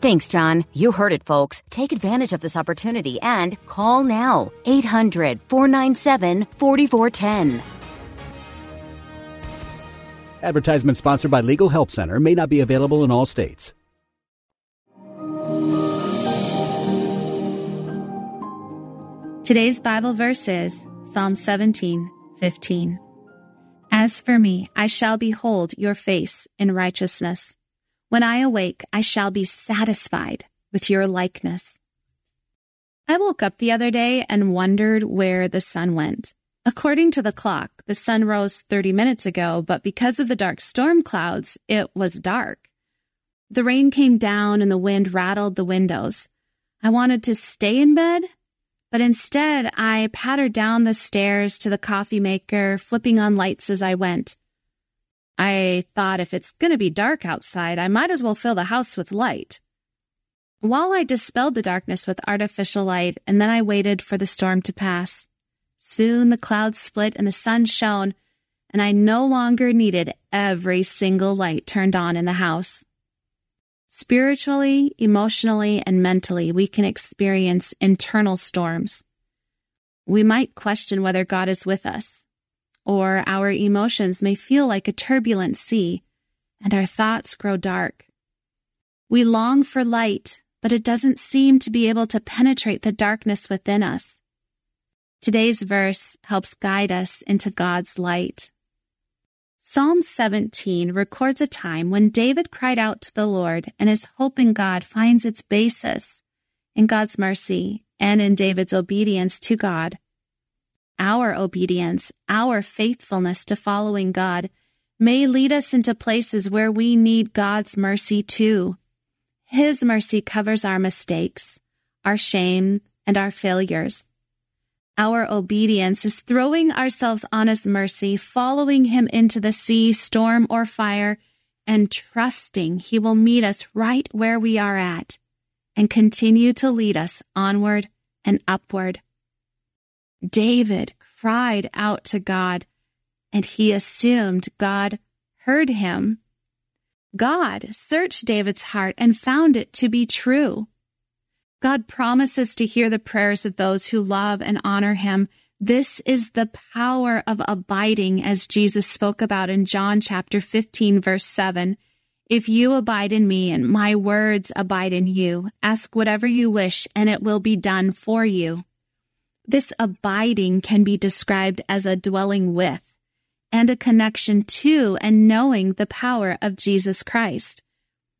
Thanks, John. You heard it, folks. Take advantage of this opportunity and call now. 800 497 4410. Advertisement sponsored by Legal Help Center may not be available in all states. Today's Bible verse is Psalm 17, 15. As for me, I shall behold your face in righteousness. When I awake, I shall be satisfied with your likeness. I woke up the other day and wondered where the sun went. According to the clock, the sun rose 30 minutes ago, but because of the dark storm clouds, it was dark. The rain came down and the wind rattled the windows. I wanted to stay in bed, but instead, I pattered down the stairs to the coffee maker, flipping on lights as I went. I thought if it's going to be dark outside, I might as well fill the house with light. While I dispelled the darkness with artificial light, and then I waited for the storm to pass. Soon the clouds split and the sun shone, and I no longer needed every single light turned on in the house. Spiritually, emotionally, and mentally, we can experience internal storms. We might question whether God is with us, or our emotions may feel like a turbulent sea, and our thoughts grow dark. We long for light, but it doesn't seem to be able to penetrate the darkness within us. Today's verse helps guide us into God's light. Psalm 17 records a time when David cried out to the Lord and his hope in God finds its basis in God's mercy and in David's obedience to God. Our obedience, our faithfulness to following God may lead us into places where we need God's mercy too. His mercy covers our mistakes, our shame, and our failures. Our obedience is throwing ourselves on His mercy, following Him into the sea, storm, or fire, and trusting He will meet us right where we are at and continue to lead us onward and upward. David cried out to God, and he assumed God heard him. God searched David's heart and found it to be true. God promises to hear the prayers of those who love and honor him. This is the power of abiding, as Jesus spoke about in John chapter 15, verse 7. If you abide in me and my words abide in you, ask whatever you wish and it will be done for you. This abiding can be described as a dwelling with and a connection to and knowing the power of Jesus Christ.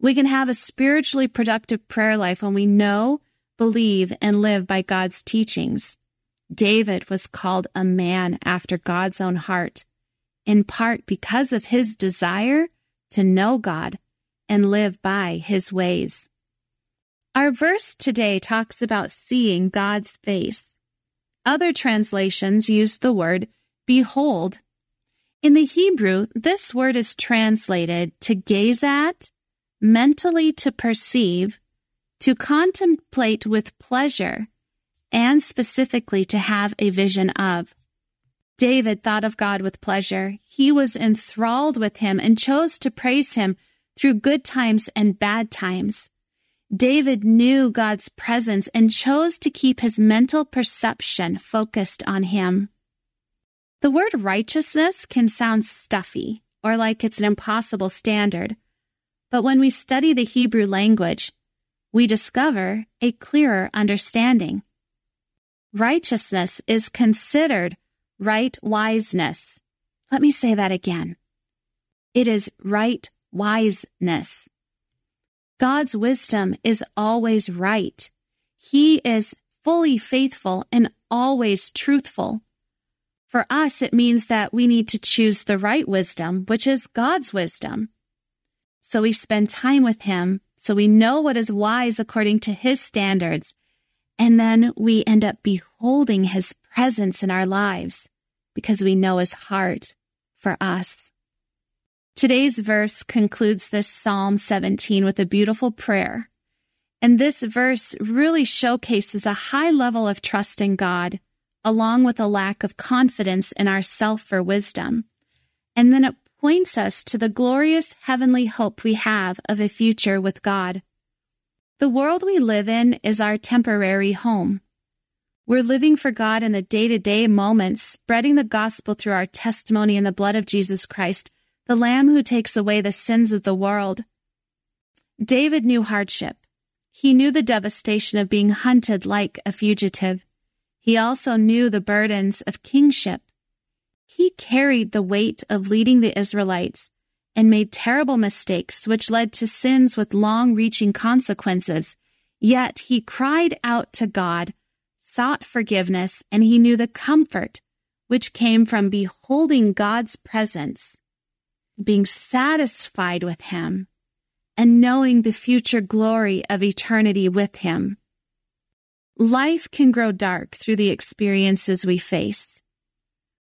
We can have a spiritually productive prayer life when we know, believe, and live by God's teachings. David was called a man after God's own heart, in part because of his desire to know God and live by his ways. Our verse today talks about seeing God's face. Other translations use the word behold. In the Hebrew, this word is translated to gaze at, mentally to perceive, to contemplate with pleasure, and specifically to have a vision of. David thought of God with pleasure. He was enthralled with him and chose to praise him through good times and bad times. David knew God's presence and chose to keep his mental perception focused on him. The word righteousness can sound stuffy or like it's an impossible standard, but when we study the Hebrew language, we discover a clearer understanding. Righteousness is considered right wiseness. Let me say that again. It is right wiseness. God's wisdom is always right. He is fully faithful and always truthful. For us, it means that we need to choose the right wisdom, which is God's wisdom. So we spend time with Him so we know what is wise according to His standards and then we end up beholding his presence in our lives because we know his heart for us. Today's verse concludes this Psalm 17 with a beautiful prayer. And this verse really showcases a high level of trust in God, along with a lack of confidence in ourself for wisdom. And then it points us to the glorious heavenly hope we have of a future with God. The world we live in is our temporary home. We're living for God in the day to day moments, spreading the gospel through our testimony in the blood of Jesus Christ, the Lamb who takes away the sins of the world. David knew hardship. He knew the devastation of being hunted like a fugitive. He also knew the burdens of kingship. He carried the weight of leading the Israelites and made terrible mistakes, which led to sins with long reaching consequences. Yet he cried out to God, sought forgiveness, and he knew the comfort which came from beholding God's presence, being satisfied with him, and knowing the future glory of eternity with him. Life can grow dark through the experiences we face.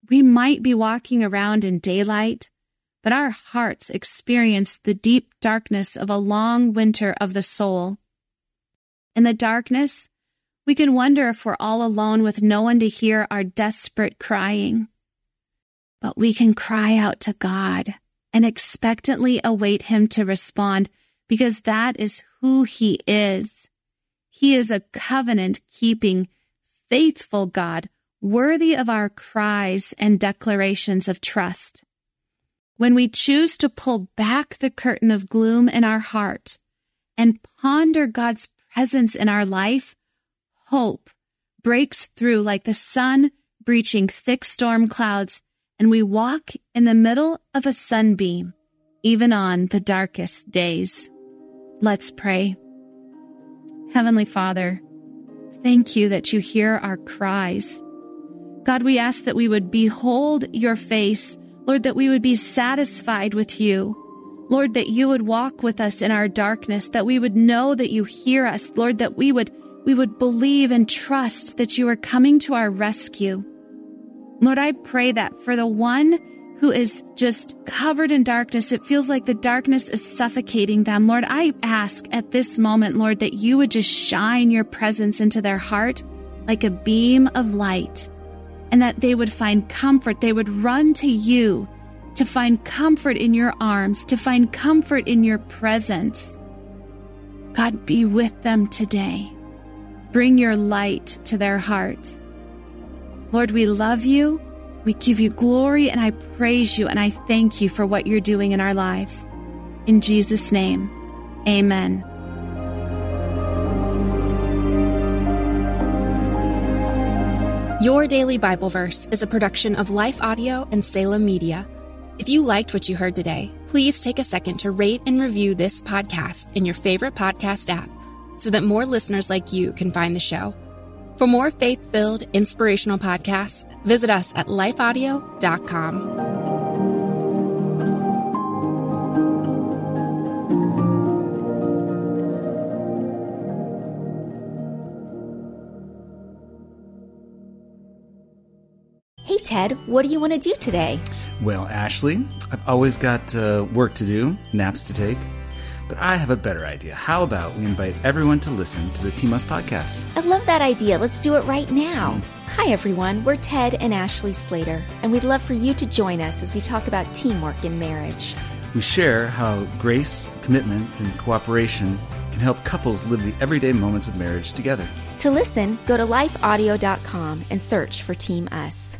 We might be walking around in daylight but our hearts experience the deep darkness of a long winter of the soul. In the darkness, we can wonder if we're all alone with no one to hear our desperate crying. But we can cry out to God and expectantly await Him to respond because that is who He is. He is a covenant keeping, faithful God, worthy of our cries and declarations of trust. When we choose to pull back the curtain of gloom in our heart and ponder God's presence in our life, hope breaks through like the sun breaching thick storm clouds, and we walk in the middle of a sunbeam, even on the darkest days. Let's pray. Heavenly Father, thank you that you hear our cries. God, we ask that we would behold your face Lord, that we would be satisfied with you. Lord, that you would walk with us in our darkness, that we would know that you hear us. Lord, that we would, we would believe and trust that you are coming to our rescue. Lord, I pray that for the one who is just covered in darkness, it feels like the darkness is suffocating them. Lord, I ask at this moment, Lord, that you would just shine your presence into their heart like a beam of light and that they would find comfort. They would run to you to find comfort in your arms, to find comfort in your presence. God, be with them today. Bring your light to their heart. Lord, we love you. We give you glory and I praise you and I thank you for what you're doing in our lives. In Jesus' name, amen. Your Daily Bible Verse is a production of Life Audio and Salem Media. If you liked what you heard today, please take a second to rate and review this podcast in your favorite podcast app so that more listeners like you can find the show. For more faith filled, inspirational podcasts, visit us at lifeaudio.com. Hey, Ted, what do you want to do today? Well, Ashley, I've always got uh, work to do, naps to take. But I have a better idea. How about we invite everyone to listen to the Team Us podcast? I love that idea. Let's do it right now. Hmm. Hi, everyone. We're Ted and Ashley Slater, and we'd love for you to join us as we talk about teamwork in marriage. We share how grace, commitment, and cooperation can help couples live the everyday moments of marriage together. To listen, go to lifeaudio.com and search for Team Us.